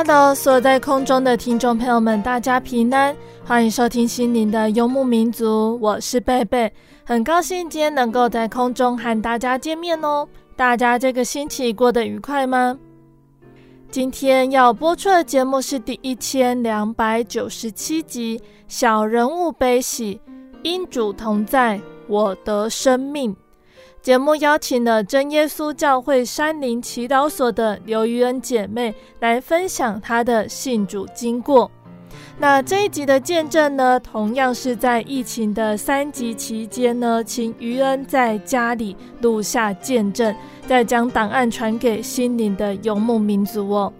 哈喽，所有在空中的听众朋友们，大家平安，欢迎收听心灵的游牧民族，我是贝贝，很高兴今天能够在空中和大家见面哦。大家这个星期过得愉快吗？今天要播出的节目是第一千两百九十七集《小人物悲喜，因主同在，我得生命》。节目邀请了真耶稣教会山林祈祷所的刘于恩姐妹来分享她的信主经过。那这一集的见证呢，同样是在疫情的三级期间呢，请于恩在家里录下见证，再将档案传给心灵的游牧民族哦。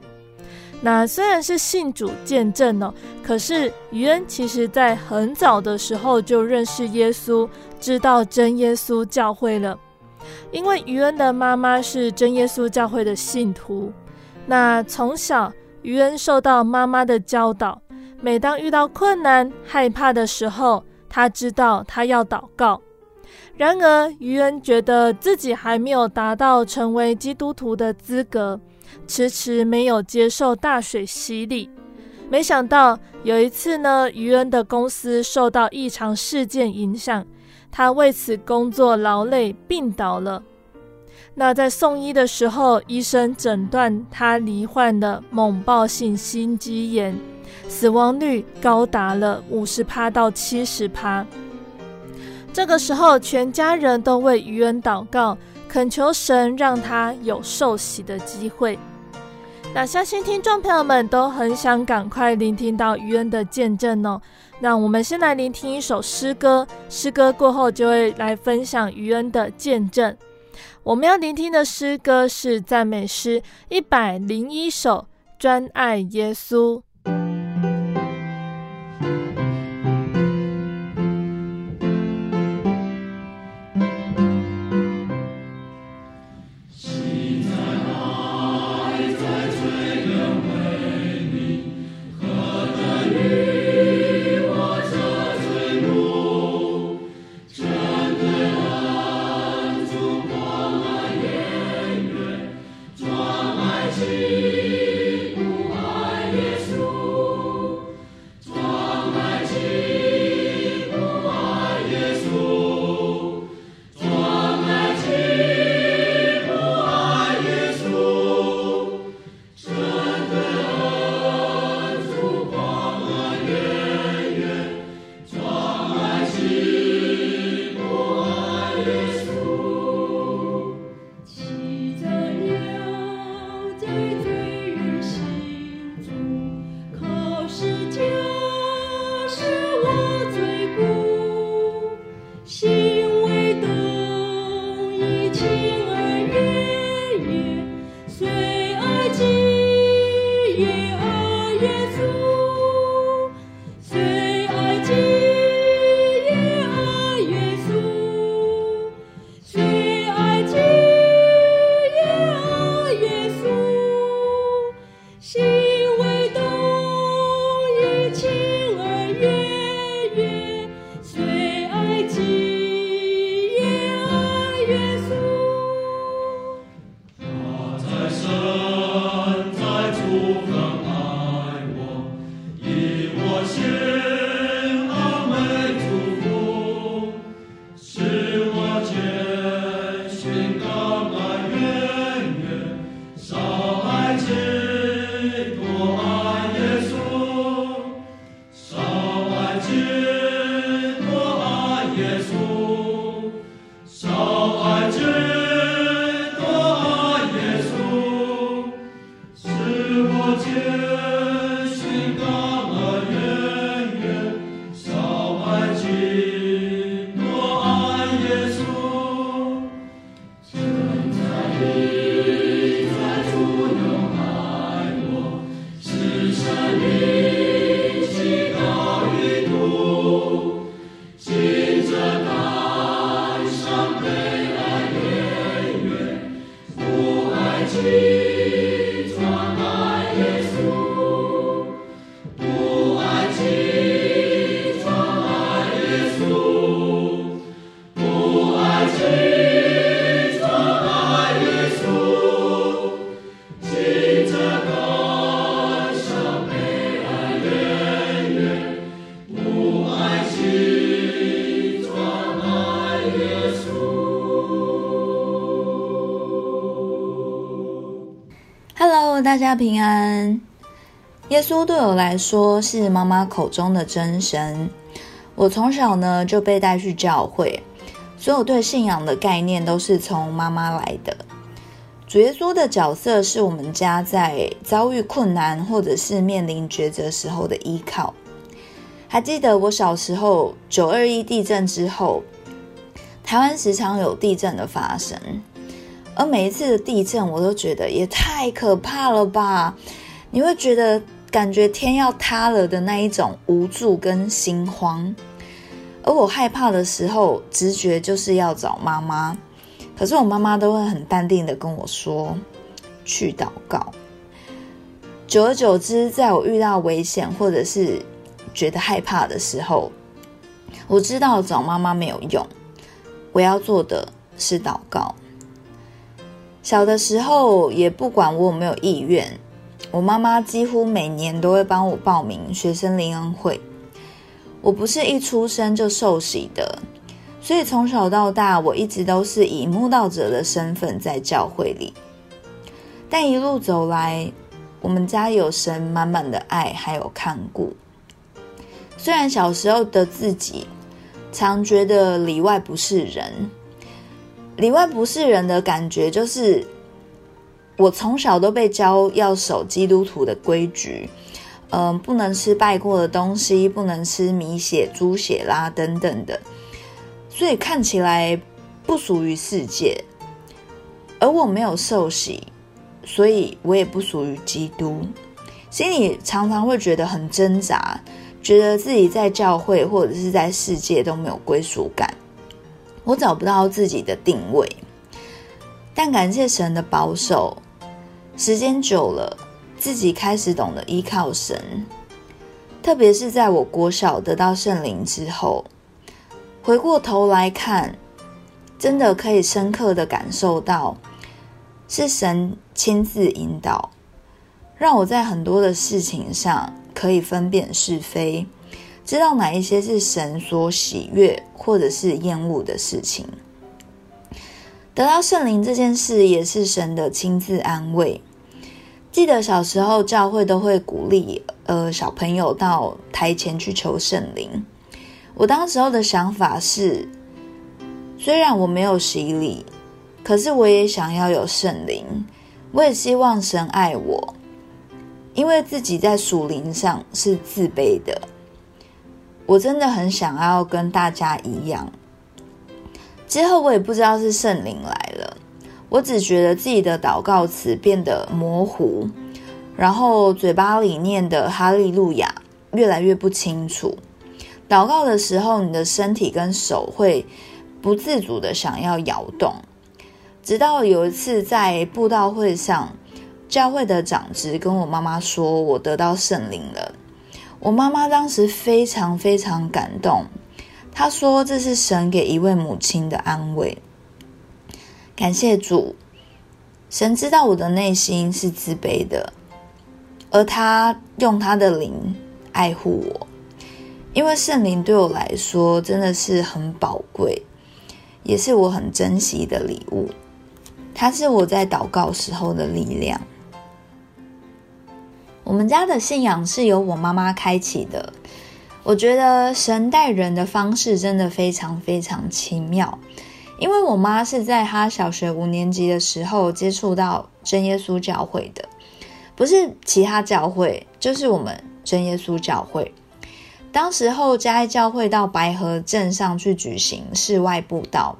那虽然是信主见证哦，可是于恩其实在很早的时候就认识耶稣，知道真耶稣教会了。因为于恩的妈妈是真耶稣教会的信徒，那从小于恩受到妈妈的教导，每当遇到困难、害怕的时候，他知道他要祷告。然而，于恩觉得自己还没有达到成为基督徒的资格，迟迟没有接受大水洗礼。没想到有一次呢，于恩的公司受到异常事件影响。他为此工作劳累，病倒了。那在送医的时候，医生诊断他罹患了猛暴性心肌炎，死亡率高达了五十趴到七十趴。这个时候，全家人都为于恩祷告，恳求神让他有受洗的机会。那相信听众朋友们都很想赶快聆听到于恩的见证哦。那我们先来聆听一首诗歌，诗歌过后就会来分享余恩的见证。我们要聆听的诗歌是赞美诗一百零一首，专爱耶稣。家平安。耶稣对我来说是妈妈口中的真神。我从小呢就被带去教会，所有对信仰的概念都是从妈妈来的。主耶稣的角色是我们家在遭遇困难或者是面临抉择时候的依靠。还记得我小时候九二一地震之后，台湾时常有地震的发生。而每一次的地震，我都觉得也太可怕了吧！你会觉得感觉天要塌了的那一种无助跟心慌。而我害怕的时候，直觉就是要找妈妈。可是我妈妈都会很淡定的跟我说：“去祷告。”久而久之，在我遇到危险或者是觉得害怕的时候，我知道找妈妈没有用，我要做的是祷告。小的时候，也不管我有没有意愿，我妈妈几乎每年都会帮我报名学生灵恩会。我不是一出生就受洗的，所以从小到大，我一直都是以慕道者的身份在教会里。但一路走来，我们家有神满满的爱，还有看顾。虽然小时候的自己常觉得里外不是人。里外不是人的感觉，就是我从小都被教要守基督徒的规矩，嗯、不能吃拜过的东西，不能吃米血、猪血啦等等的，所以看起来不属于世界。而我没有受洗，所以我也不属于基督，心里常常会觉得很挣扎，觉得自己在教会或者是在世界都没有归属感。我找不到自己的定位，但感谢神的保守，时间久了，自己开始懂得依靠神。特别是在我国小得到圣灵之后，回过头来看，真的可以深刻的感受到，是神亲自引导，让我在很多的事情上可以分辨是非。知道哪一些是神所喜悦或者是厌恶的事情。得到圣灵这件事也是神的亲自安慰。记得小时候教会都会鼓励呃小朋友到台前去求圣灵。我当时候的想法是，虽然我没有洗礼，可是我也想要有圣灵。我也希望神爱我，因为自己在属灵上是自卑的。我真的很想要跟大家一样。之后我也不知道是圣灵来了，我只觉得自己的祷告词变得模糊，然后嘴巴里念的哈利路亚越来越不清楚。祷告的时候，你的身体跟手会不自主的想要摇动。直到有一次在布道会上，教会的长执跟我妈妈说，我得到圣灵了。我妈妈当时非常非常感动，她说这是神给一位母亲的安慰。感谢主，神知道我的内心是自卑的，而他用他的灵爱护我，因为圣灵对我来说真的是很宝贵，也是我很珍惜的礼物。它是我在祷告时候的力量。我们家的信仰是由我妈妈开启的。我觉得神带人的方式真的非常非常奇妙。因为我妈是在她小学五年级的时候接触到真耶稣教会的，不是其他教会，就是我们真耶稣教会。当时候嘉义教会到白河镇上去举行室外布道，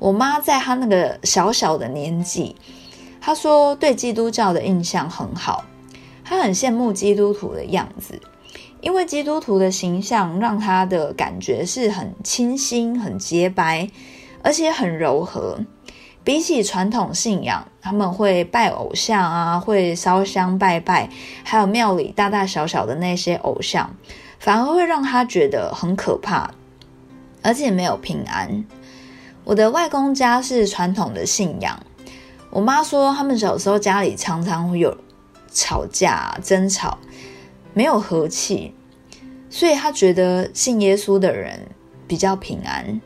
我妈在她那个小小的年纪，她说对基督教的印象很好。他很羡慕基督徒的样子，因为基督徒的形象让他的感觉是很清新、很洁白，而且很柔和。比起传统信仰，他们会拜偶像啊，会烧香拜拜，还有庙里大大小小的那些偶像，反而会让他觉得很可怕，而且没有平安。我的外公家是传统的信仰，我妈说他们小时候家里常常会有。吵架、争吵，没有和气，所以他觉得信耶稣的人比较平安，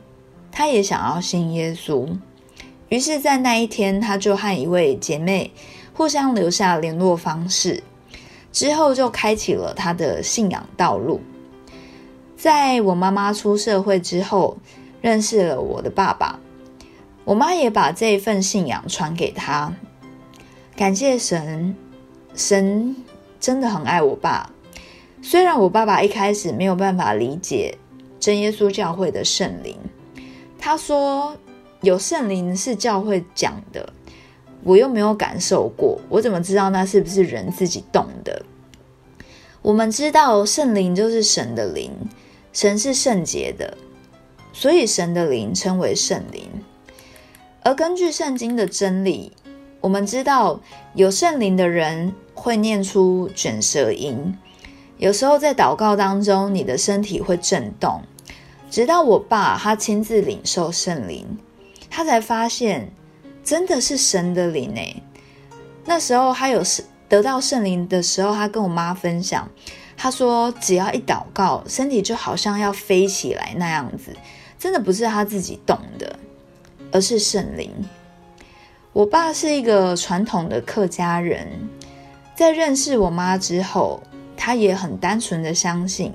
他也想要信耶稣。于是，在那一天，他就和一位姐妹互相留下联络方式，之后就开启了他的信仰道路。在我妈妈出社会之后，认识了我的爸爸，我妈也把这一份信仰传给他。感谢神。神真的很爱我爸，虽然我爸爸一开始没有办法理解真耶稣教会的圣灵，他说有圣灵是教会讲的，我又没有感受过，我怎么知道那是不是人自己动的？我们知道圣灵就是神的灵，神是圣洁的，所以神的灵称为圣灵，而根据圣经的真理。我们知道有圣灵的人会念出卷舌音，有时候在祷告当中，你的身体会震动。直到我爸他亲自领受圣灵，他才发现真的是神的灵诶。那时候他有得到圣灵的时候，他跟我妈分享，他说只要一祷告，身体就好像要飞起来那样子，真的不是他自己动的，而是圣灵。我爸是一个传统的客家人，在认识我妈之后，他也很单纯的相信，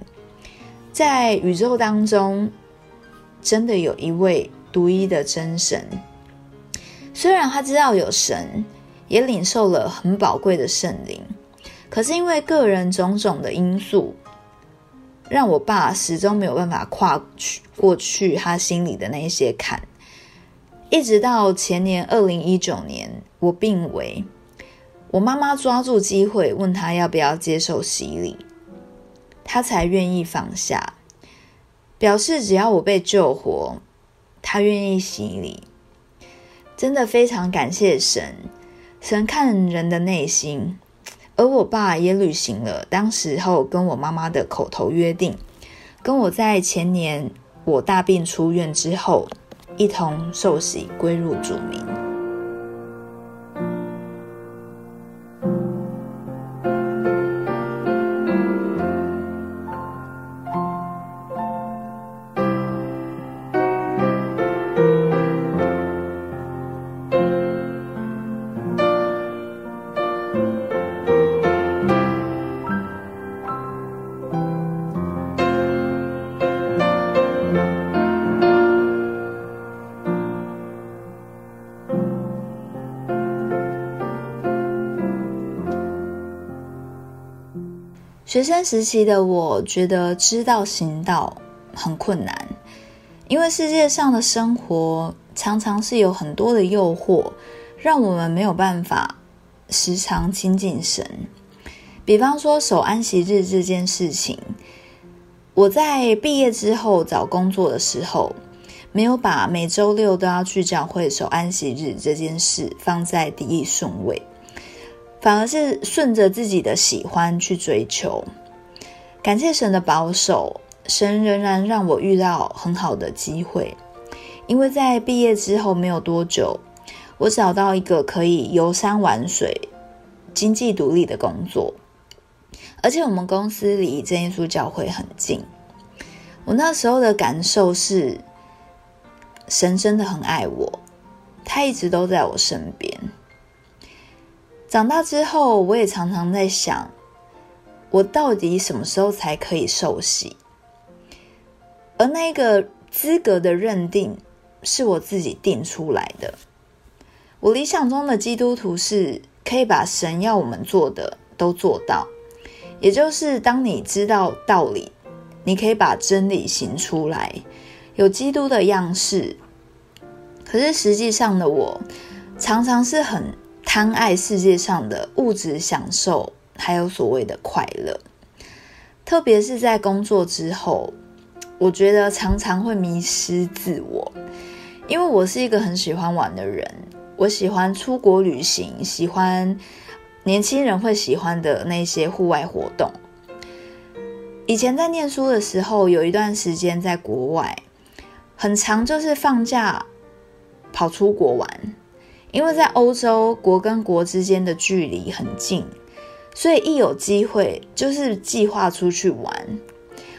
在宇宙当中真的有一位独一的真神。虽然他知道有神，也领受了很宝贵的圣灵，可是因为个人种种的因素，让我爸始终没有办法跨去过去他心里的那些坎。一直到前年二零一九年，我病危，我妈妈抓住机会问他要不要接受洗礼，他才愿意放下，表示只要我被救活，他愿意洗礼。真的非常感谢神，神看人的内心，而我爸也履行了当时候跟我妈妈的口头约定，跟我在前年我大病出院之后。一同受洗归入主名。学生时期的我觉得知道行道很困难，因为世界上的生活常常是有很多的诱惑，让我们没有办法时常亲近神。比方说守安息日这件事情，我在毕业之后找工作的时候，没有把每周六都要去教会守安息日这件事放在第一顺位。反而是顺着自己的喜欢去追求，感谢神的保守，神仍然让我遇到很好的机会。因为在毕业之后没有多久，我找到一个可以游山玩水、经济独立的工作，而且我们公司离真耶稣教会很近。我那时候的感受是，神真的很爱我，他一直都在我身边。长大之后，我也常常在想，我到底什么时候才可以受洗？而那个资格的认定，是我自己定出来的。我理想中的基督徒是可以把神要我们做的都做到，也就是当你知道道理，你可以把真理行出来，有基督的样式。可是实际上的我，常常是很贪爱世界上的物质享受，还有所谓的快乐。特别是在工作之后，我觉得常常会迷失自我，因为我是一个很喜欢玩的人，我喜欢出国旅行，喜欢年轻人会喜欢的那些户外活动。以前在念书的时候，有一段时间在国外，很常就是放假跑出国玩。因为在欧洲，国跟国之间的距离很近，所以一有机会就是计划出去玩。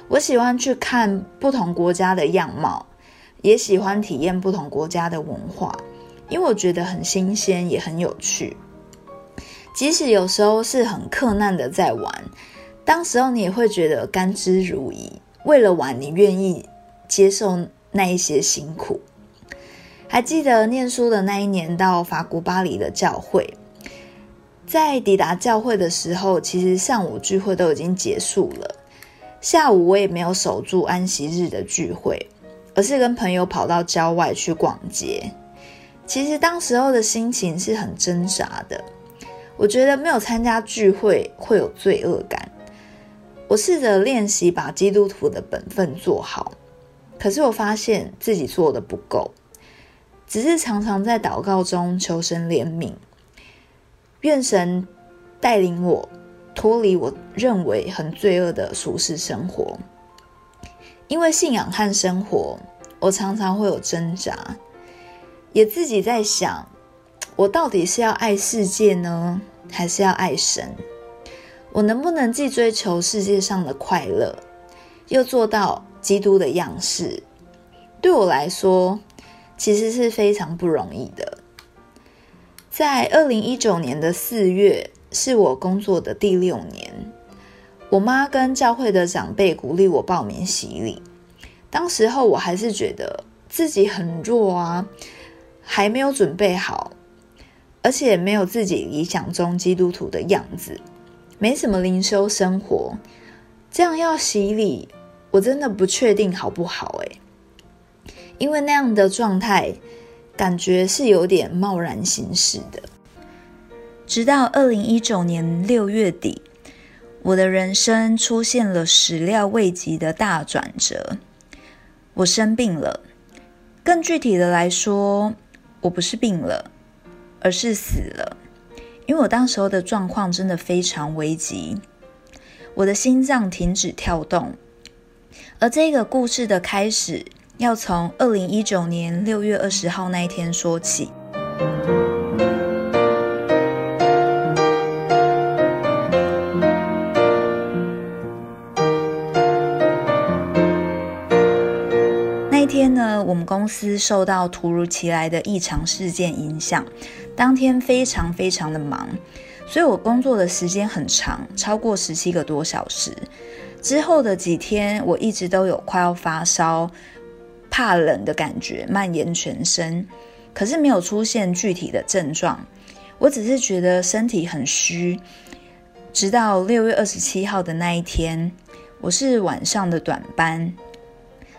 我喜欢去看不同国家的样貌，也喜欢体验不同国家的文化，因为我觉得很新鲜，也很有趣。即使有时候是很困难的在玩，当时候你也会觉得甘之如饴。为了玩，你愿意接受那一些辛苦。还记得念书的那一年，到法国巴黎的教会，在抵达教会的时候，其实上午聚会都已经结束了。下午我也没有守住安息日的聚会，而是跟朋友跑到郊外去逛街。其实当时候的心情是很挣扎的。我觉得没有参加聚会会有罪恶感。我试着练习把基督徒的本分做好，可是我发现自己做的不够。只是常常在祷告中求神怜悯，愿神带领我脱离我认为很罪恶的俗世生活。因为信仰和生活，我常常会有挣扎，也自己在想，我到底是要爱世界呢，还是要爱神？我能不能既追求世界上的快乐，又做到基督的样式？对我来说，其实是非常不容易的。在二零一九年的四月，是我工作的第六年。我妈跟教会的长辈鼓励我报名洗礼。当时候我还是觉得自己很弱啊，还没有准备好，而且没有自己理想中基督徒的样子，没什么灵修生活，这样要洗礼，我真的不确定好不好诶。因为那样的状态，感觉是有点贸然行事的。直到二零一九年六月底，我的人生出现了始料未及的大转折。我生病了，更具体的来说，我不是病了，而是死了。因为我当时候的状况真的非常危急，我的心脏停止跳动。而这个故事的开始，要从二零一九年六月二十号那一天说起。那一天呢，我们公司受到突如其来的异常事件影响，当天非常非常的忙，所以我工作的时间很长，超过十七个多小时。之后的几天，我一直都有快要发烧。怕冷的感觉蔓延全身，可是没有出现具体的症状。我只是觉得身体很虚。直到六月二十七号的那一天，我是晚上的短班，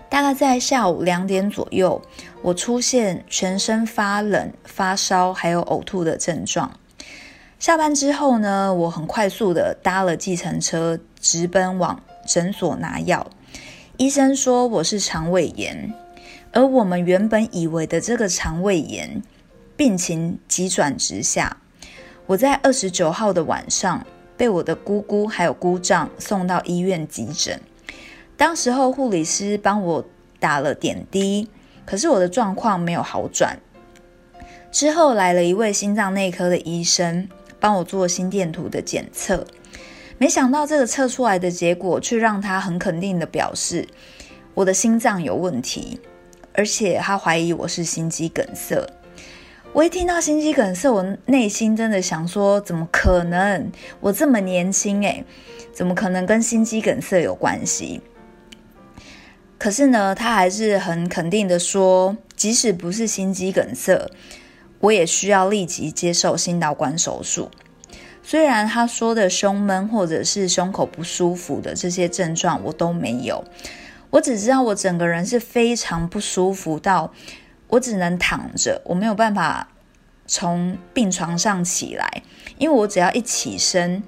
大概在下午两点左右，我出现全身发冷、发烧，还有呕吐的症状。下班之后呢，我很快速的搭了计程车，直奔往诊所拿药。医生说我是肠胃炎。而我们原本以为的这个肠胃炎，病情急转直下。我在二十九号的晚上被我的姑姑还有姑丈送到医院急诊。当时候护理师帮我打了点滴，可是我的状况没有好转。之后来了一位心脏内科的医生，帮我做心电图的检测。没想到这个测出来的结果，却让他很肯定的表示我的心脏有问题。而且他怀疑我是心肌梗塞。我一听到心肌梗塞，我内心真的想说：怎么可能？我这么年轻，诶，怎么可能跟心肌梗塞有关系？可是呢，他还是很肯定的说，即使不是心肌梗塞，我也需要立即接受心导管手术。虽然他说的胸闷或者是胸口不舒服的这些症状我都没有，我只知道我整个人是非常不舒服到。我只能躺着，我没有办法从病床上起来，因为我只要一起身，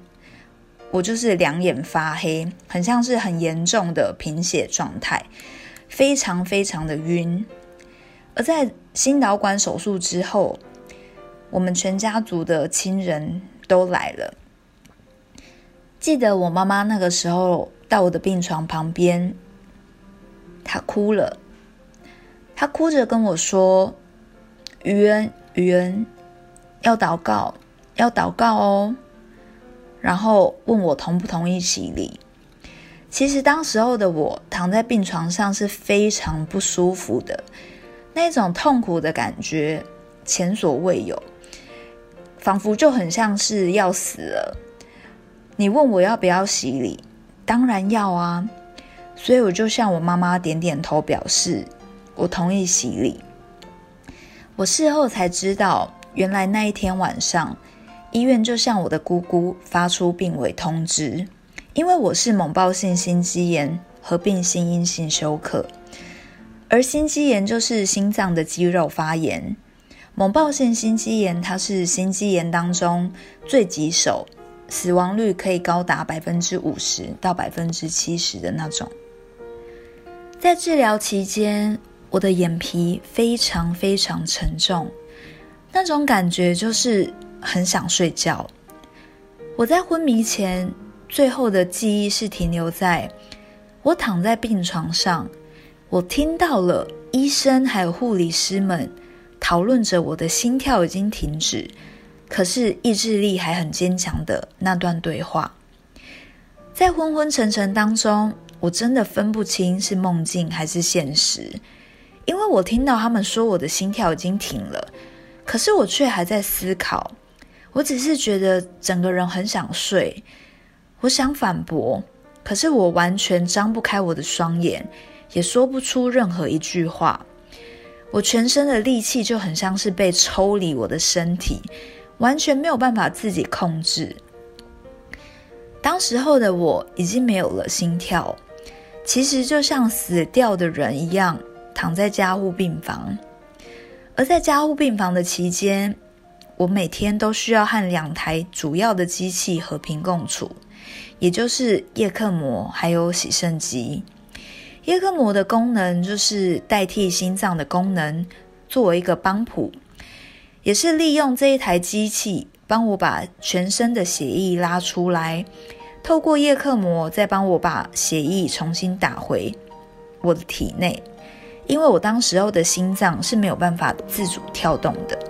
我就是两眼发黑，很像是很严重的贫血状态，非常非常的晕。而在心导管手术之后，我们全家族的亲人都来了。记得我妈妈那个时候到我的病床旁边，她哭了。她哭着跟我说：“宇恩，宇恩，要祷告，要祷告哦。”然后问我同不同意洗礼。其实当时候的我躺在病床上是非常不舒服的，那种痛苦的感觉前所未有，仿佛就很像是要死了。你问我要不要洗礼？当然要啊！所以我就向我妈妈点点头表示。我同意洗礼。我事后才知道，原来那一天晚上，医院就向我的姑姑发出病危通知，因为我是猛暴性心肌炎合并心因性休克，而心肌炎就是心脏的肌肉发炎，猛暴性心肌炎它是心肌炎当中最棘手，死亡率可以高达百分之五十到百分之七十的那种。在治疗期间，我的眼皮非常非常沉重，那种感觉就是很想睡觉。我在昏迷前最后的记忆是停留在我躺在病床上，我听到了医生还有护理师们讨论着我的心跳已经停止，可是意志力还很坚强的那段对话。在昏昏沉沉当中，我真的分不清是梦境还是现实。因为我听到他们说我的心跳已经停了，可是我却还在思考。我只是觉得整个人很想睡，我想反驳，可是我完全张不开我的双眼，也说不出任何一句话。我全身的力气就很像是被抽离我的身体，完全没有办法自己控制。当时候的我已经没有了心跳，其实就像死掉的人一样。躺在加护病房，而在加护病房的期间，我每天都需要和两台主要的机器和平共处，也就是叶克膜还有洗肾机。叶克膜的功能就是代替心脏的功能，作为一个帮浦，也是利用这一台机器帮我把全身的血液拉出来，透过叶克膜再帮我把血液重新打回我的体内。因为我当时候的心脏是没有办法自主跳动的。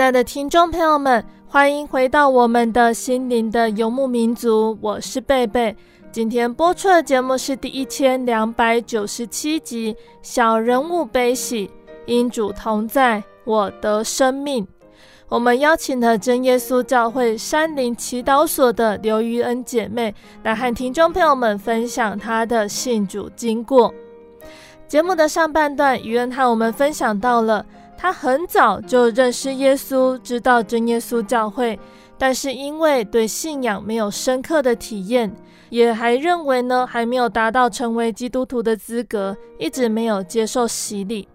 亲爱的听众朋友们，欢迎回到我们的心灵的游牧民族，我是贝贝。今天播出的节目是第一千两百九十七集《小人物悲喜》，因主同在，我得生命。我们邀请了真耶稣教会山林祈祷所的刘于恩姐妹来和听众朋友们分享她的信主经过。节目的上半段，于恩和我们分享到了他很早就认识耶稣，知道真耶稣教会，但是因为对信仰没有深刻的体验，也还认为呢还没有达到成为基督徒的资格，一直没有接受洗礼。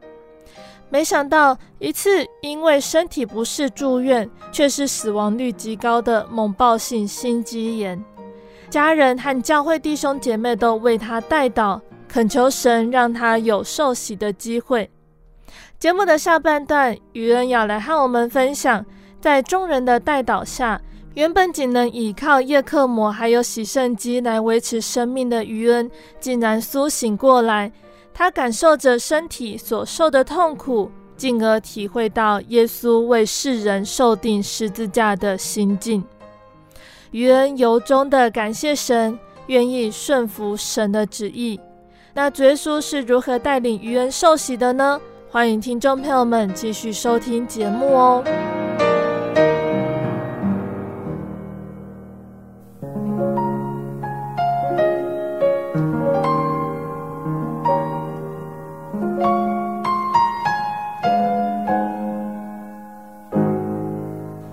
没想到一次因为身体不适住院，却是死亡率极高的猛暴性心肌炎。家人和教会弟兄姐妹都为他代祷，恳求神让他有受洗的机会。节目的下半段，于恩要来和我们分享，在众人的代祷下，原本仅能依靠叶克膜还有洗肾机来维持生命的于恩，竟然苏醒过来。他感受着身体所受的痛苦，进而体会到耶稣为世人受定十字架的心境。于恩由衷的感谢神，愿意顺服神的旨意。那耶稣是如何带领于恩受洗的呢？欢迎听众朋友们继续收听节目哦。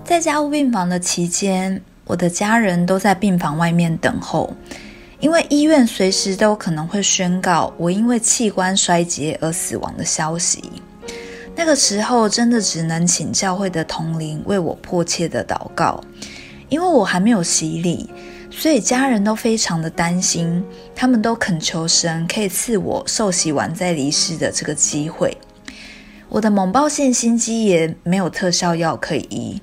在家务病房的期间，我的家人都在病房外面等候，因为医院随时都可能会宣告我因为器官衰竭而死亡的消息。那个时候，真的只能请教会的同灵为我迫切的祷告，因为我还没有洗礼，所以家人都非常的担心，他们都恳求神可以赐我受洗完再离世的这个机会。我的猛暴性心肌炎没有特效药可以医。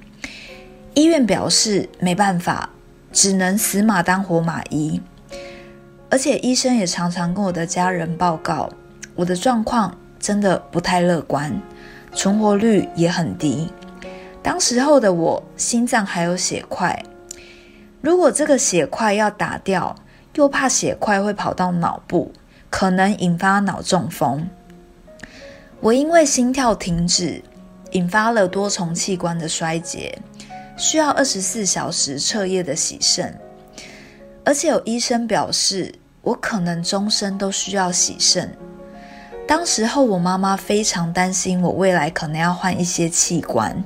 医院表示没办法，只能死马当活马医。而且医生也常常跟我的家人报告，我的状况真的不太乐观，存活率也很低。当时候的我心脏还有血块，如果这个血块要打掉，又怕血块会跑到脑部，可能引发脑中风。我因为心跳停止，引发了多重器官的衰竭。需要二十四小时彻夜的洗肾，而且有医生表示我可能终身都需要洗肾。当时候我妈妈非常担心我未来可能要换一些器官，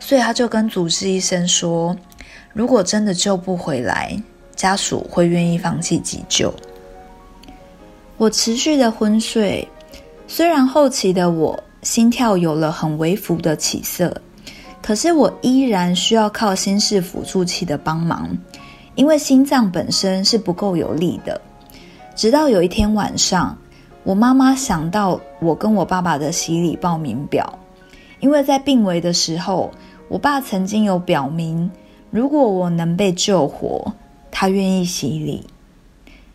所以她就跟主治医生说，如果真的救不回来，家属会愿意放弃急救。我持续的昏睡，虽然后期的我心跳有了很微幅的起色。可是我依然需要靠心室辅助器的帮忙，因为心脏本身是不够有力的。直到有一天晚上，我妈妈想到我跟我爸爸的洗礼报名表，因为在病危的时候，我爸曾经有表明，如果我能被救活，他愿意洗礼。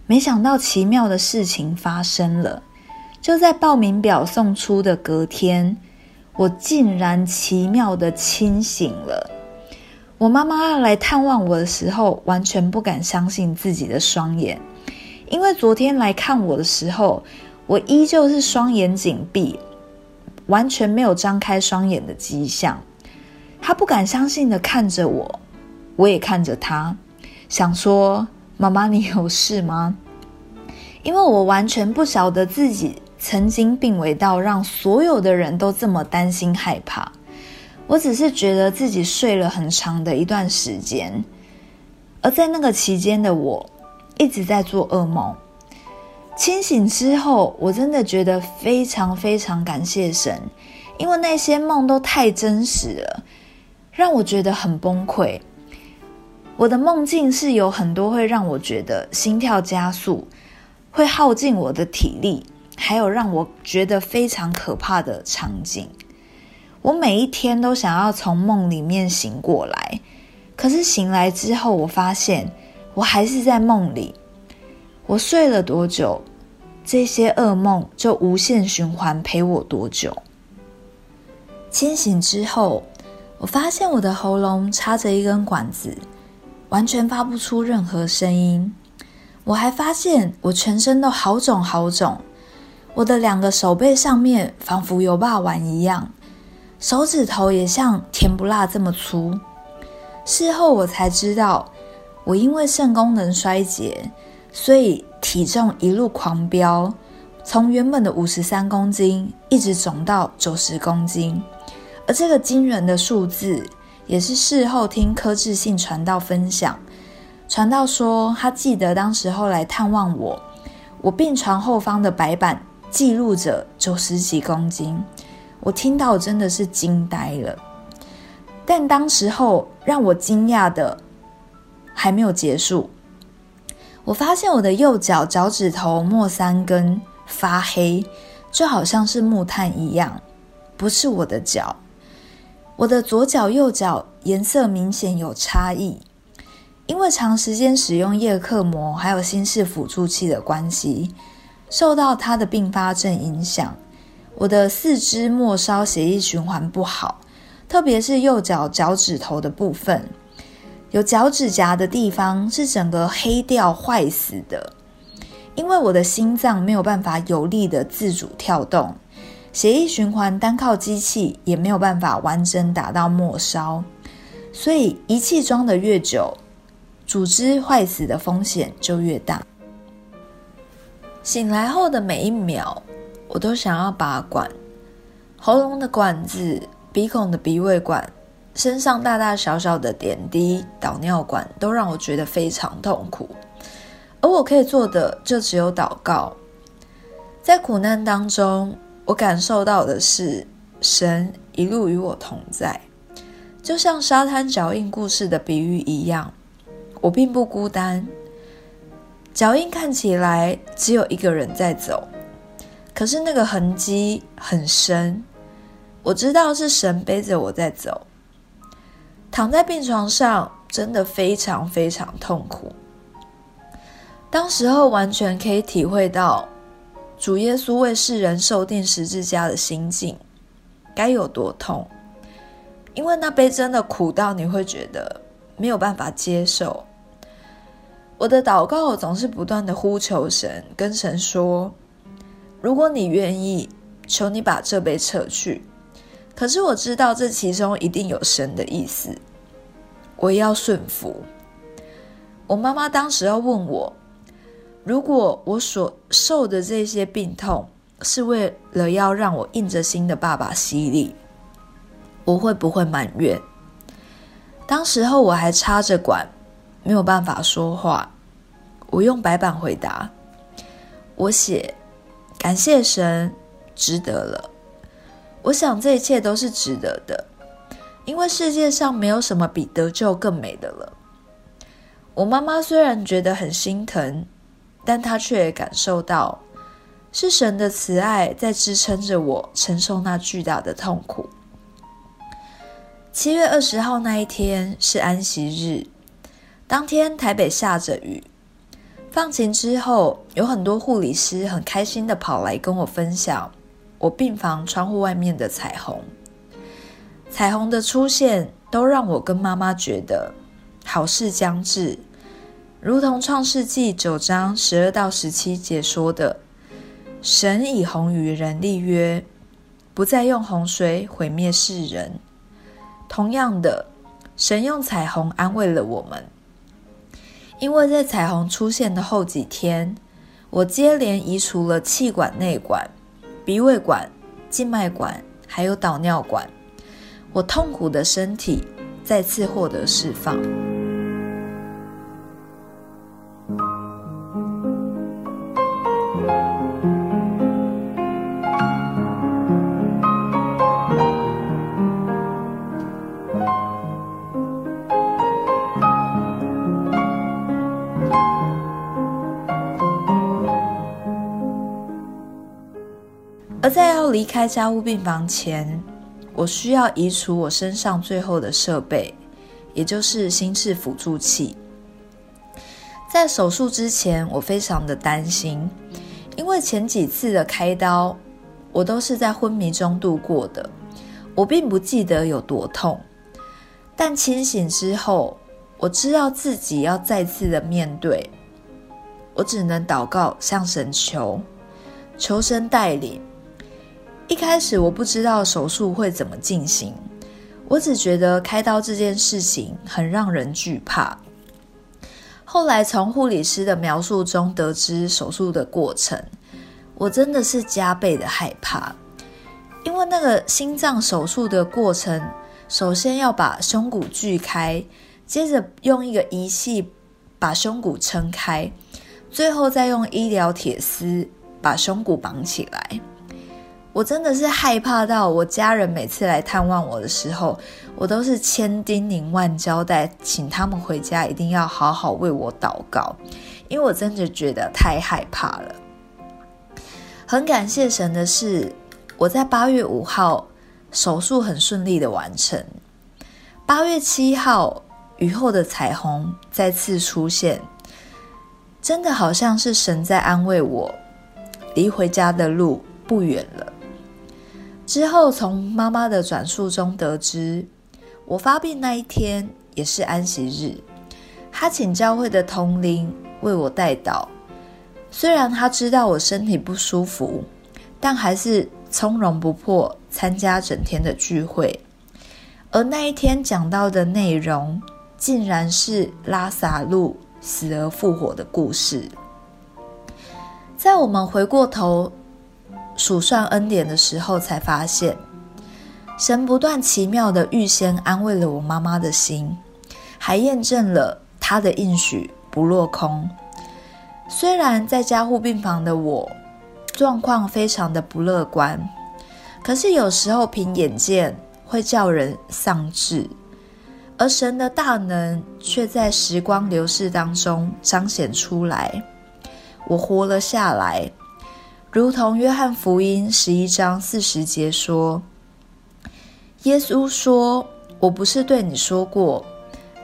没想到奇妙的事情发生了，就在报名表送出的隔天。我竟然奇妙的清醒了。我妈妈来探望我的时候，完全不敢相信自己的双眼，因为昨天来看我的时候，我依旧是双眼紧闭，完全没有张开双眼的迹象。他不敢相信的看着我，我也看着他，想说：“妈妈，你有事吗？”因为我完全不晓得自己。曾经病危到让所有的人都这么担心害怕，我只是觉得自己睡了很长的一段时间，而在那个期间的我一直在做噩梦。清醒之后，我真的觉得非常非常感谢神，因为那些梦都太真实了，让我觉得很崩溃。我的梦境是有很多会让我觉得心跳加速，会耗尽我的体力。还有让我觉得非常可怕的场景，我每一天都想要从梦里面醒过来，可是醒来之后，我发现我还是在梦里。我睡了多久，这些噩梦就无限循环陪我多久。清醒之后，我发现我的喉咙插着一根管子，完全发不出任何声音。我还发现我全身都好肿好肿。我的两个手背上面仿佛有肉丸一样，手指头也像甜不辣这么粗。事后我才知道，我因为肾功能衰竭，所以体重一路狂飙，从原本的五十三公斤一直肿到九十公斤，而这个惊人的数字，也是事后听柯智信传道分享，传道说他记得当时候来探望我，我病床后方的白板记录着九十几公斤，我听到真的是惊呆了。但当时候让我惊讶的还没有结束，我发现我的右脚脚趾头末三根发黑，就好像是木炭一样，不是我的脚。我的左脚、右脚颜色明显有差异，因为长时间使用叶克膜还有心室辅助器的关系，受到它的并发症影响，我的四肢末梢血液循环不好，特别是右脚脚趾头的部分，有脚趾甲的地方是整个黑掉坏死的，因为我的心脏没有办法有力的自主跳动。血液循环单靠机器也没有办法完整打到末梢，所以仪器装得越久，组织坏死的风险就越大。醒来后的每一秒，我都想要拔管，喉咙的管子、鼻孔的鼻胃管、身上大大小小的点滴、导尿管，都让我觉得非常痛苦。而我可以做的，就只有祷告。在苦难当中，我感受到的是神一路与我同在，就像沙滩脚印故事的比喻一样，我并不孤单。脚印看起来只有一个人在走，可是那个痕迹很深，我知道是神背着我在走。躺在病床上，真的非常非常痛苦。当时候完全可以体会到。主耶稣为世人受定十字架的心境，该有多痛？因为那杯真的苦到你会觉得没有办法接受。我的祷告总是不断的呼求神，跟神说：“如果你愿意，求你把这杯撤去。”可是我知道这其中一定有神的意思，我要顺服。我妈妈当时要问我。如果我所受的这些病痛是为了要让我硬着心的爸爸洗礼，我会不会埋怨？当时候我还插着管，没有办法说话。我用白板回答，我写：感谢神，值得了。我想这一切都是值得的，因为世界上没有什么比得救更美的了。我妈妈虽然觉得很心疼。但她却感受到，是神的慈爱在支撑着我承受那巨大的痛苦。七月二十号那一天是安息日，当天台北下着雨。放晴之后，有很多护理师很开心的跑来跟我分享我病房窗户外面的彩虹。彩虹的出现，都让我跟妈妈觉得好事将至。如同创世纪九章十二到十七节说的，神以红与人立约，不再用洪水毁灭世人。同样的，神用彩虹安慰了我们，因为在彩虹出现的后几天，我接连移除了气管内管、鼻胃管、静脉管，还有导尿管，我痛苦的身体再次获得释放。开家务病房前，我需要移除我身上最后的设备，也就是心室辅助器。在手术之前，我非常的担心，因为前几次的开刀，我都是在昏迷中度过的，我并不记得有多痛。但清醒之后，我知道自己要再次的面对，我只能祷告，向神求，求神带领。一开始我不知道手术会怎么进行，我只觉得开刀这件事情很让人惧怕。后来从护理师的描述中得知手术的过程，我真的是加倍的害怕，因为那个心脏手术的过程，首先要把胸骨锯开，接着用一个仪器把胸骨撑开，最后再用医疗铁丝把胸骨绑起来。我真的是害怕到，我家人每次来探望我的时候，我都是千叮咛万交代，请他们回家一定要好好为我祷告，因为我真的觉得太害怕了。很感谢神的是，我在八月五号手术很顺利的完成。八月七号雨后的彩虹再次出现，真的好像是神在安慰我，离回家的路不远了。之后从妈妈的转述中得知，我发病那一天也是安息日，他请教会的同龄为我代祷。虽然他知道我身体不舒服，但还是从容不迫参加整天的聚会。而那一天讲到的内容，竟然是拉萨路死而复活的故事。在我们回过头数算恩典的时候，才发现神不断奇妙的预先安慰了我妈妈的心，还验证了他的应许不落空。虽然在加护病房的我状况非常的不乐观，可是有时候凭眼见会叫人丧志，而神的大能却在时光流逝当中彰显出来。我活了下来，如同约翰福音十一章四十节说：“耶稣说，我不是对你说过，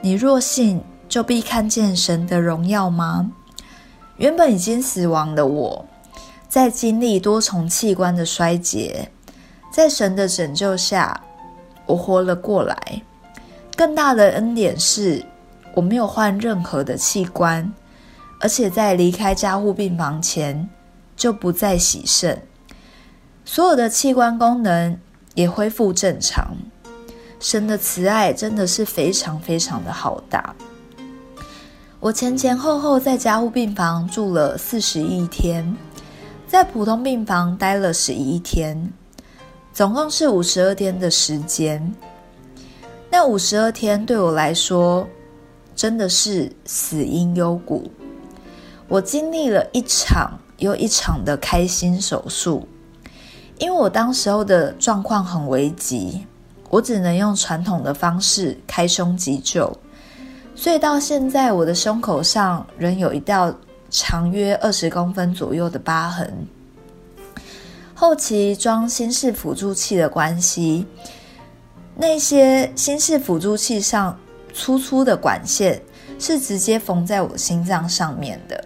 你若信，就必看见神的荣耀吗？”原本已经死亡的我，在经历多重器官的衰竭，在神的拯救下，我活了过来。更大的恩典是，我没有换任何的器官，而且在离开加护病房前就不再洗肾，所有的器官功能也恢复正常。神的慈爱真的是非常非常的浩大。我前前后后在加护病房住了四十一天，在普通病房待了十一天，总共是五十二天的时间。那五十二天对我来说真的是死因幽谷。我经历了一场又一场的开心手术，因为我当时候的状况很危急，我只能用传统的方式开胸急救。所以到现在，我的胸口上仍有一道长约二十公分左右的疤痕。后期装心室辅助器的关系，那些心室辅助器上粗粗的管线是直接缝在我心脏上面的，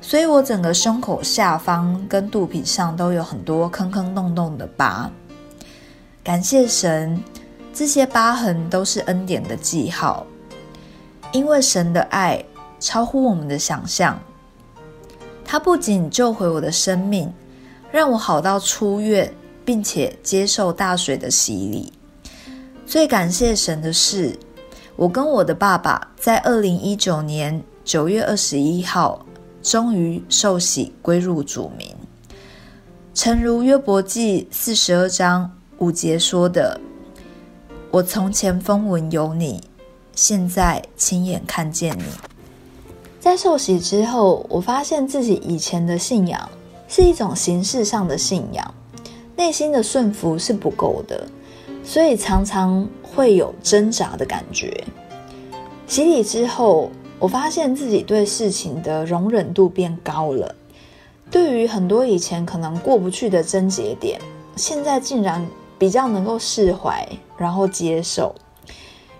所以我整个胸口下方跟肚皮上都有很多坑坑洞洞的疤。感谢神，这些疤痕都是恩典的记号。因为神的爱超乎我们的想象，他不仅救回我的生命，让我好到出院，并且接受大水的洗礼。最感谢神的是，我跟我的爸爸在二零一九年九月二十一号终于受洗归入主名。诚如约伯记四十二章五节说的：“我从前风闻有你。”现在亲眼看见你，在受洗之后，我发现自己以前的信仰是一种形式上的信仰，内心的顺服是不够的，所以常常会有挣扎的感觉。洗礼之后，我发现自己对事情的容忍度变高了，对于很多以前可能过不去的症结点，现在竟然比较能够释怀，然后接受。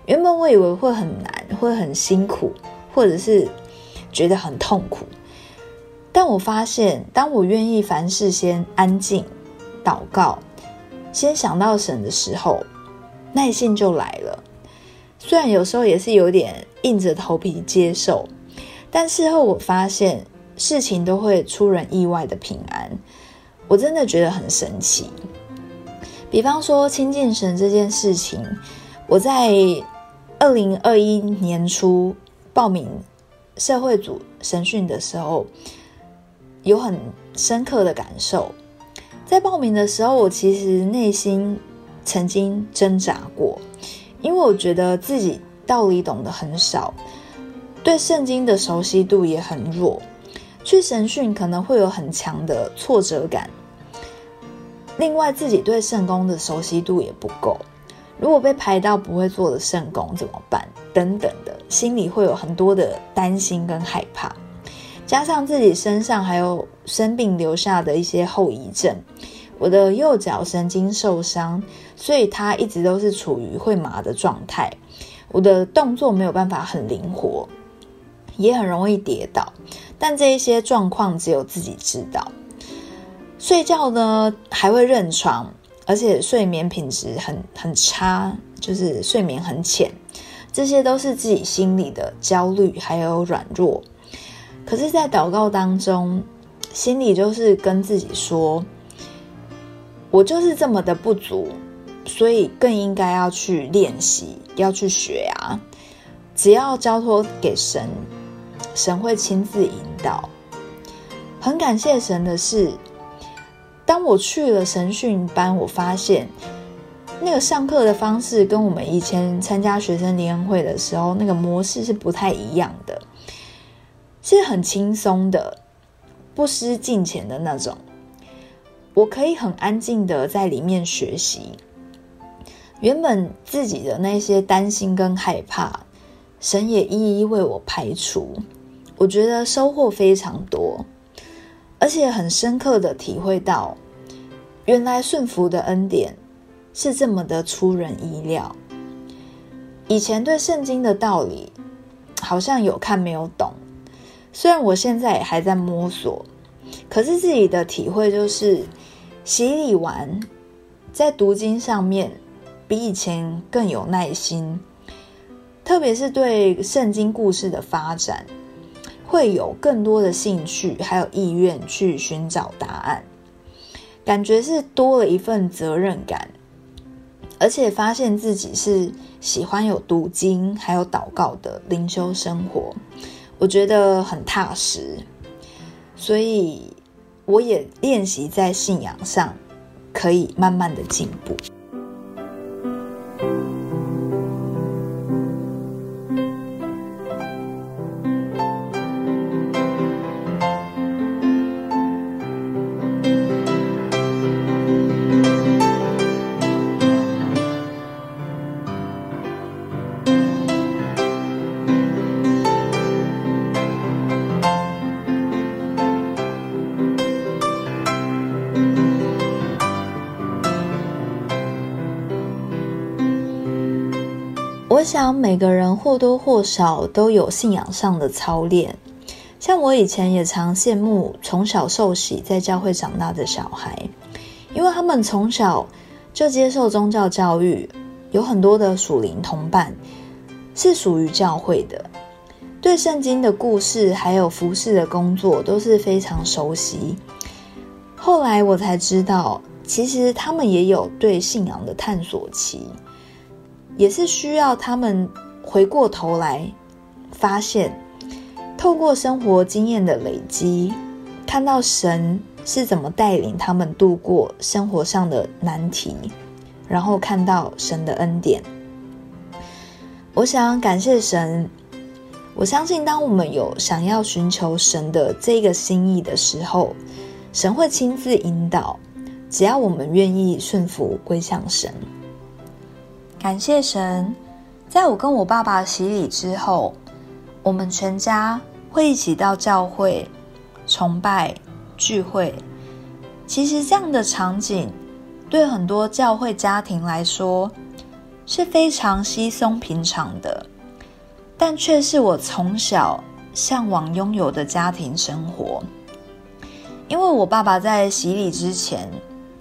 原本我以为会很难，会很辛苦，或者是觉得很痛苦，但我发现，当我愿意凡事先安静、祷告，先想到神的时候，耐性就来了。虽然有时候也是有点硬着头皮接受，但事后我发现事情都会出人意外的平安，我真的觉得很神奇。比方说亲近神这件事情，我在。二零二一年初报名社会组神训的时候，有很深刻的感受。在报名的时候，我其实内心曾经挣扎过，因为我觉得自己道理懂得很少，对圣经的熟悉度也很弱，去神训可能会有很强的挫折感。另外，自己对圣工的熟悉度也不够。如果被排到不会做的圣工怎么办？等等的，心里会有很多的担心跟害怕，加上自己身上还有生病留下的一些后遗症，我的右脚神经受伤，所以它一直都是处于会麻的状态，我的动作没有办法很灵活，也很容易跌倒，但这一些状况只有自己知道。睡觉呢还会认床。而且睡眠品质很很差，就是睡眠很浅，这些都是自己心里的焦虑还有软弱。可是，在祷告当中，心里就是跟自己说：“我就是这么的不足，所以更应该要去练习，要去学啊！只要交托给神，神会亲自引导。”很感谢神的是。当我去了神训班，我发现那个上课的方式跟我们以前参加学生联会的时候那个模式是不太一样的，是很轻松的，不失敬虔的那种。我可以很安静的在里面学习，原本自己的那些担心跟害怕，神也一一为我排除。我觉得收获非常多。而且很深刻的体会到，原来顺服的恩典是这么的出人意料。以前对圣经的道理好像有看没有懂，虽然我现在也还在摸索，可是自己的体会就是，洗礼完在读经上面比以前更有耐心，特别是对圣经故事的发展。会有更多的兴趣，还有意愿去寻找答案，感觉是多了一份责任感，而且发现自己是喜欢有读经还有祷告的灵修生活，我觉得很踏实，所以我也练习在信仰上可以慢慢的进步。想每个人或多或少都有信仰上的操练，像我以前也常羡慕从小受洗在教会长大的小孩，因为他们从小就接受宗教教育，有很多的属灵同伴是属于教会的，对圣经的故事还有服侍的工作都是非常熟悉。后来我才知道，其实他们也有对信仰的探索期。也是需要他们回过头来发现，透过生活经验的累积，看到神是怎么带领他们度过生活上的难题，然后看到神的恩典。我想感谢神，我相信当我们有想要寻求神的这个心意的时候，神会亲自引导，只要我们愿意顺服归向神。感谢神，在我跟我爸爸洗礼之后，我们全家会一起到教会崇拜聚会。其实这样的场景，对很多教会家庭来说是非常稀松平常的，但却是我从小向往拥有的家庭生活。因为我爸爸在洗礼之前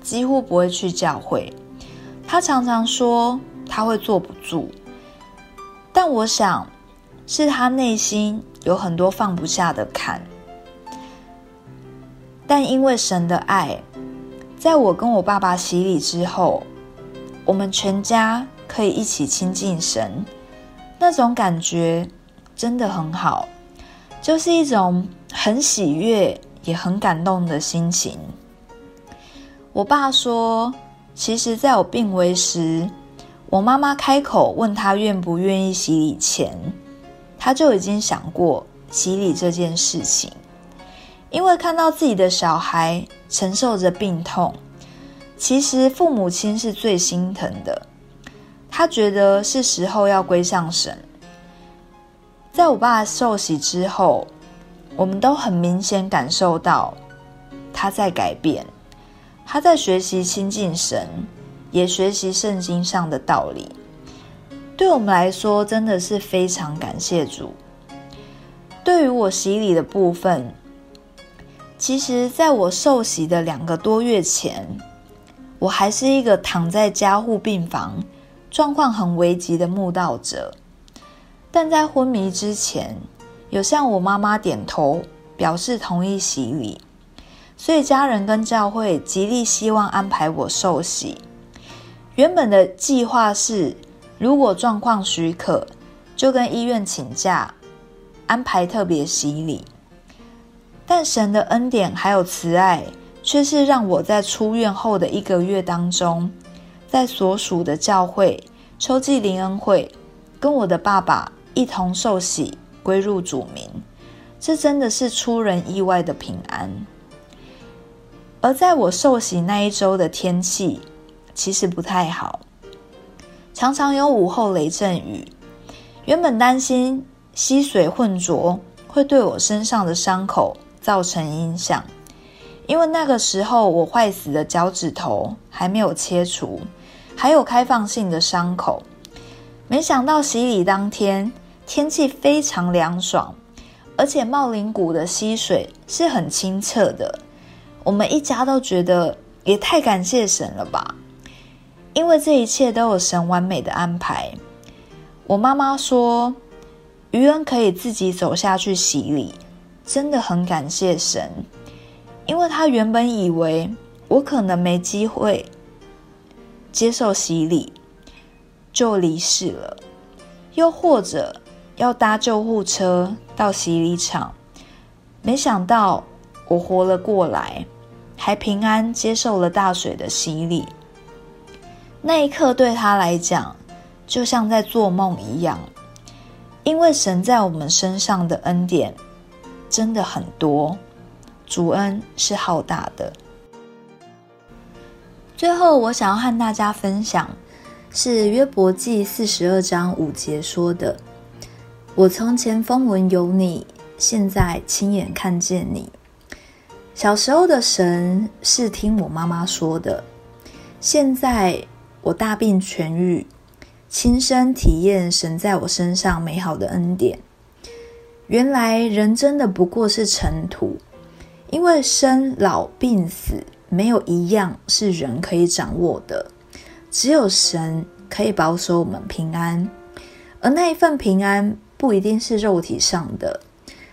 几乎不会去教会，他常常说，他会坐不住，但我想是他内心有很多放不下的坎。但因为神的爱，在我跟我爸爸洗礼之后，我们全家可以一起亲近神，那种感觉真的很好，就是一种很喜悦也很感动的心情。我爸说，其实在我病危时，我妈妈开口问他愿不愿意洗礼前，他就已经想过洗礼这件事情，因为看到自己的小孩承受着病痛，其实父母亲是最心疼的。他觉得是时候要归向神。在我爸受洗之后，我们都很明显感受到他在改变，他在学习亲近神，也学习圣经上的道理。对我们来说，真的是非常感谢主。对于我洗礼的部分，其实在我受洗的两个多月前，我还是一个躺在加护病房。状况很危急的慕道者，但在昏迷之前，有向我妈妈点头表示同意洗礼，所以家人跟教会极力希望安排我受洗。原本的计划是，如果状况许可，就跟医院请假安排特别洗礼。但神的恩典还有慈爱，却是让我在出院后的一个月当中。在所属的教会秋季灵恩会，跟我的爸爸一同受洗归入主名，这真的是出人意外的平安。而在我受洗那一周的天气其实不太好，常常有午后雷阵雨。原本担心溪水混浊会对我身上的伤口造成影响，因为那个时候我坏死的脚趾头还没有切除。还有开放性的伤口，没想到洗礼当天天气非常凉爽，而且茂林谷的溪水是很清澈的。我们一家都觉得也太感谢神了吧，因为这一切都有神完美的安排。我妈妈说，余恩可以自己走下去洗礼，真的很感谢神，因为她原本以为我可能没机会。接受洗礼就离世了，又或者要搭救护车到洗礼场，没想到我活了过来，还平安接受了大水的洗礼。那一刻对他来讲，就像在做梦一样，因为神在我们身上的恩典真的很多，主恩是浩大的。最后，我想要和大家分享，是约伯记四十二章五节说的：“我从前风闻有你，现在亲眼看见你。”小时候的神是听我妈妈说的，现在我大病痊愈，亲身体验神在我身上美好的恩典。原来人真的不过是尘土，因为生老病死。没有一样是人可以掌握的，只有神可以保守我们平安。而那一份平安不一定是肉体上的，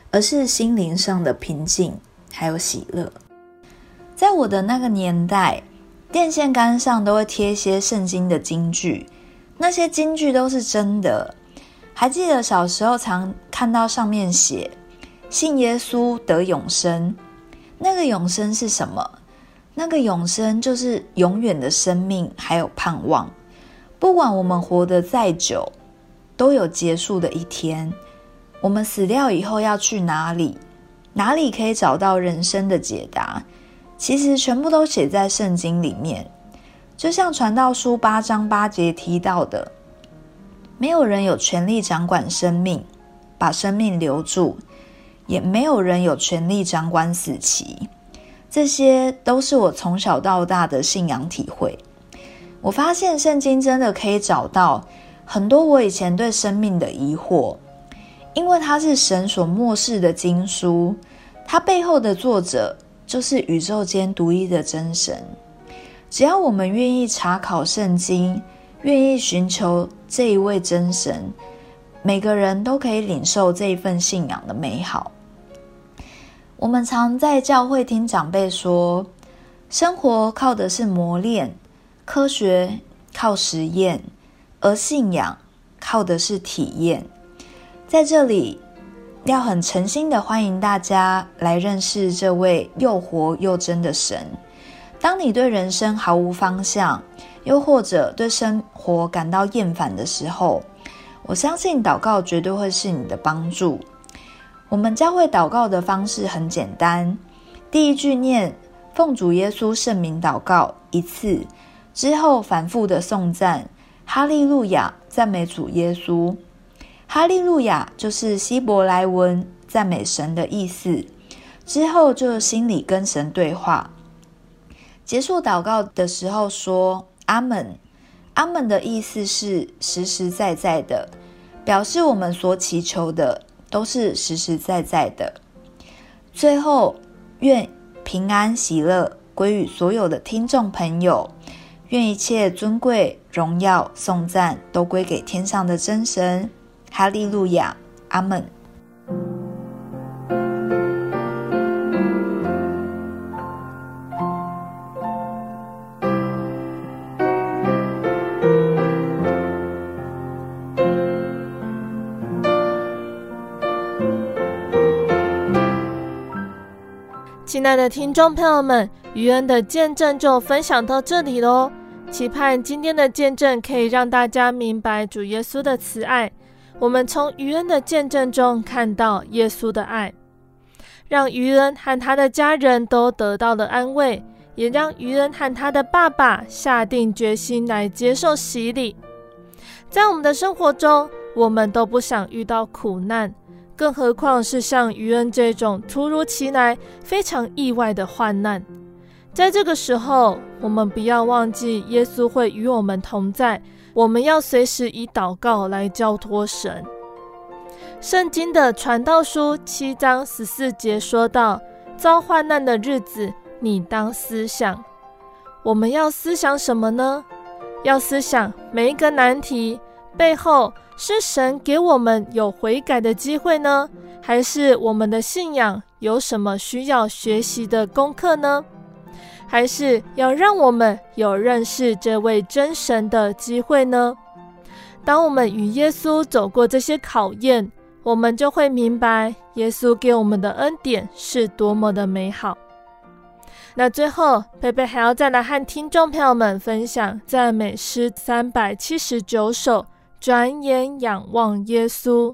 而是心灵上的平静还有喜乐。在我的那个年代，电线杆上都会贴些圣经的金句，那些金句都是真的。还记得小时候常看到上面写“信耶稣得永生”，那个永生是什么？那个永生就是永远的生命，还有盼望。不管我们活得再久，都有结束的一天。我们死掉以后要去哪里？哪里可以找到人生的解答？其实全部都写在圣经里面。就像传道书八章八节提到的，没有人有权利掌管生命，把生命留住；也没有人有权利掌管死期。这些都是我从小到大的信仰体会。我发现圣经真的可以找到很多我以前对生命的疑惑，因为它是神所默示的经书，它背后的作者就是宇宙间独一的真神。只要我们愿意查考圣经，愿意寻求这一位真神，每个人都可以领受这一份信仰的美好。我们常在教会听长辈说，生活靠的是磨练，科学靠实验，而信仰靠的是体验。在这里，要很诚心的欢迎大家来认识这位又活又真的神。当你对人生毫无方向，又或者对生活感到厌烦的时候，我相信祷告绝对会是你的帮助。我们教会祷告的方式很简单，第一句念奉主耶稣圣名祷告一次，之后反复的颂赞哈利路亚，赞美主耶稣。哈利路亚就是希伯来文赞美神的意思。之后就心里跟神对话。结束祷告的时候说阿门。阿门的意思是实实在在的，表示我们所祈求的。都是实实在在的。最后，愿平安喜乐归于所有的听众朋友，愿一切尊贵、荣耀、颂赞都归给天上的真神。哈利路亚，阿门。亲爱的听众朋友们，于恩的见证就分享到这里喽。期盼今天的见证可以让大家明白主耶稣的慈爱。我们从于恩的见证中看到耶稣的爱，让于恩和他的家人都得到了安慰，也让于恩和他的爸爸下定决心来接受洗礼。在我们的生活中，我们都不想遇到苦难。更何况是像于恩这种突如其来、非常意外的患难，在这个时候，我们不要忘记耶稣会与我们同在。我们要随时以祷告来交托神。圣经的传道书七章十四节说道：“遭患难的日子，你当思想。”我们要思想什么呢？要思想每一个难题背后。是神给我们有悔改的机会呢，还是我们的信仰有什么需要学习的功课呢？还是要让我们有认识这位真神的机会呢？当我们与耶稣走过这些考验，我们就会明白耶稣给我们的恩典是多么的美好。那最后，贝贝还要再来和听众朋友们分享赞美诗三百七十九首。转眼仰望耶稣。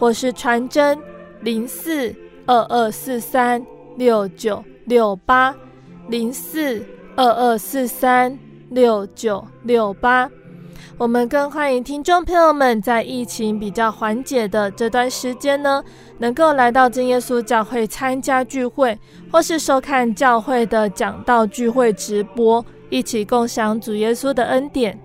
或是传真零四二二四三六九六八零四二二四三六九六八。我们更欢迎听众朋友们在疫情比较缓解的这段时间呢，能够来到真耶稣教会参加聚会，或是收看教会的讲道聚会直播。一起共享主耶稣的恩典。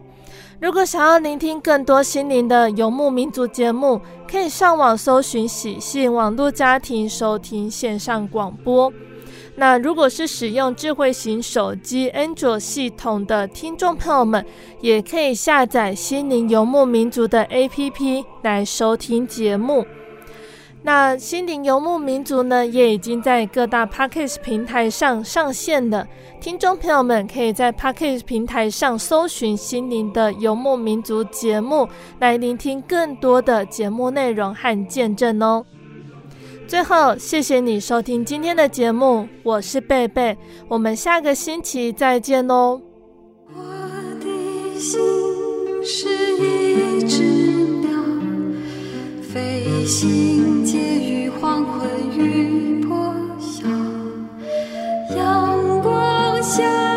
如果想要聆听更多心灵的游牧民族节目，可以上网搜寻喜信网络家庭收听线上广播。那如果是使用智慧型手机安卓系统的听众朋友们，也可以下载心灵游牧民族的 APP 来收听节目。那心灵游牧民族呢，也已经在各大 Podcast 平台上上线了。听众朋友们可以在 Podcast 平台上搜寻心灵的游牧民族节目，来聆听更多的节目内容和见证哦。最后，谢谢你收听今天的节目，我是贝贝，我们下个星期再见哦。我的心是一只心结于黄昏与破晓，阳光下。